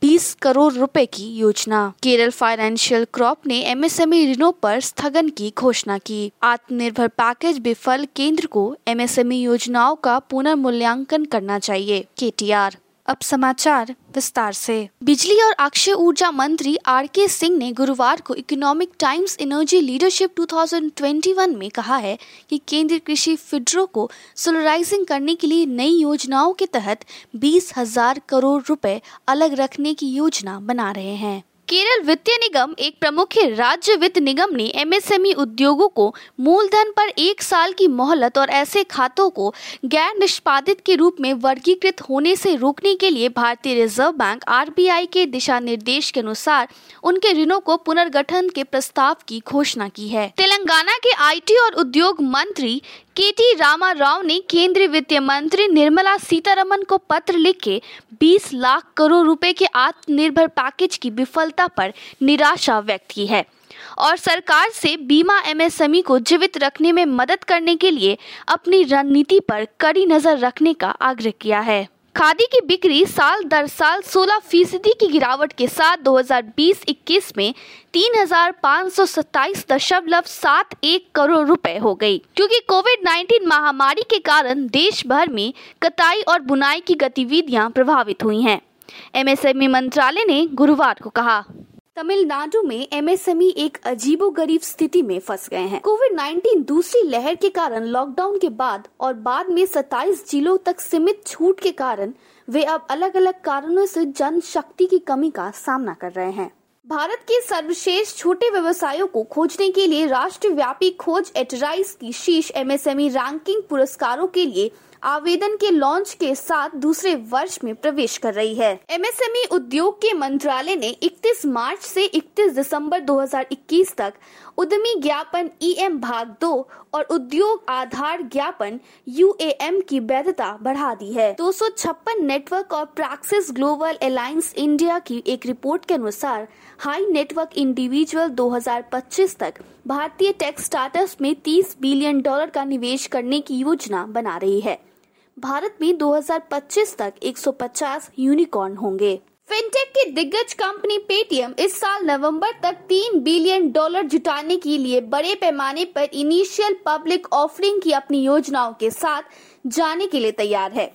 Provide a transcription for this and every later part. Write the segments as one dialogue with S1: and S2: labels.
S1: 20 करोड़ रुपए की योजना। केरल फाइनेंशियल क्रॉप ने एमएसएमई ऋणों पर स्थगन की घोषणा की। आत्मनिर्भर पैकेज विफल केंद्र को एमएसएमई योजनाओं का पुनर्मूल्यांकन करना चाहिए। केटीआर अब समाचार विस्तार से। बिजली और अक्षय ऊर्जा मंत्री आर के सिंह ने गुरुवार को इकोनॉमिक टाइम्स एनर्जी लीडरशिप 2021 में कहा है कि केंद्रीय कृषि फिडरों को सोलराइजिंग करने के लिए नई योजनाओं के तहत बीस हज़ार करोड़ रुपए अलग रखने की योजना बना रहे हैं। केरल वित्तीय निगम, एक प्रमुख राज्य वित्त निगम ने एमएसएमई उद्योगों को मूलधन पर एक साल की मोहलत और ऐसे खातों को गैर निष्पादित के रूप में वर्गीकृत होने से रोकने के लिए भारतीय रिज़र्व बैंक आरबीआई के दिशा निर्देश के अनुसार उनके ऋणों को पुनर्गठन के प्रस्ताव की घोषणा की है। तेलंगाना के आईटी और उद्योग मंत्री के टी रामा राव ने केंद्रीय वित्त मंत्री निर्मला सीतारमन को पत्र लिख के 20 लाख करोड़ रुपए के आत्मनिर्भर पैकेज की विफलता पर निराशा व्यक्त की है। और सरकार से बीमा एमएसएमई को जीवित रखने में मदद करने के लिए अपनी रणनीति पर कड़ी नज़र रखने का आग्रह किया है। खादी की बिक्री साल दर साल 16 फ़ीसदी की गिरावट के साथ 2020-21 में तीन हज़ार पाँच सौ सत्ताईस दशमलव सात एक करोड़ रुपए हो गई। क्योंकि कोविड 19 महामारी के कारण देश भर में कताई और बुनाई की गतिविधियाँ प्रभावित हुई हैं। एमएसएमई मंत्रालय ने गुरुवार को कहा। तमिलनाडु में एमएसएमई एक अजीबोगरीब स्थिति में फंस गए हैं। कोविड 19 दूसरी लहर के कारण लॉकडाउन के बाद और बाद में 27 जिलों तक सीमित छूट के कारण वे अब अलग अलग कारणों से जन शक्ति की कमी का सामना कर रहे हैं। भारत के सर्वश्रेष्ठ छोटे व्यवसायों को खोजने के लिए राष्ट्रव्यापी खोज एटराइज की शीर्ष एमएसएमई रैंकिंग पुरस्कारों के लिए आवेदन के लॉन्च के साथ दूसरे वर्ष में प्रवेश कर रही है। एमएसएमई उद्योग के मंत्रालय ने 31 मार्च से 31 दिसंबर 2021 तक उद्यमी ज्ञापन ईएम भाग दो और उद्योग आधार ज्ञापन यूएएम की वैधता बढ़ा दी है। दो सौ छप्पन नेटवर्क और प्रैक्सिस ग्लोबल अलायंस इंडिया की एक रिपोर्ट के अनुसार हाई नेटवर्क इंडिविजुअल 2025 तक भारतीय टेक स्टार्टअप्स में 30 बिलियन डॉलर का निवेश करने की योजना बना रही है। भारत में 2025 तक 150 यूनिकॉर्न होंगे। फिनटेक की दिग्गज कंपनी पेटीएम इस साल नवंबर तक तीन बिलियन डॉलर जुटाने के लिए बड़े पैमाने पर इनिशियल पब्लिक ऑफरिंग की अपनी योजनाओं के साथ जाने के लिए तैयार है।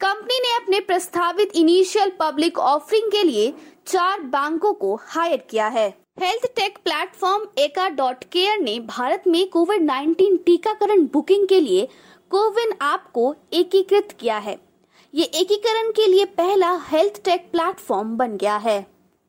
S1: कंपनी ने अपने प्रस्तावित इनिशियल पब्लिक ऑफरिंग के लिए चार बैंकों को हायर किया है। Health tech platform Eka dot care ने भारत में कोविड 19 टीकाकरण बुकिंग के लिए कोविन ऐप को एकीकृत किया है। ये एकीकरण के लिए पहला हेल्थ टेक प्लेटफॉर्म बन गया है।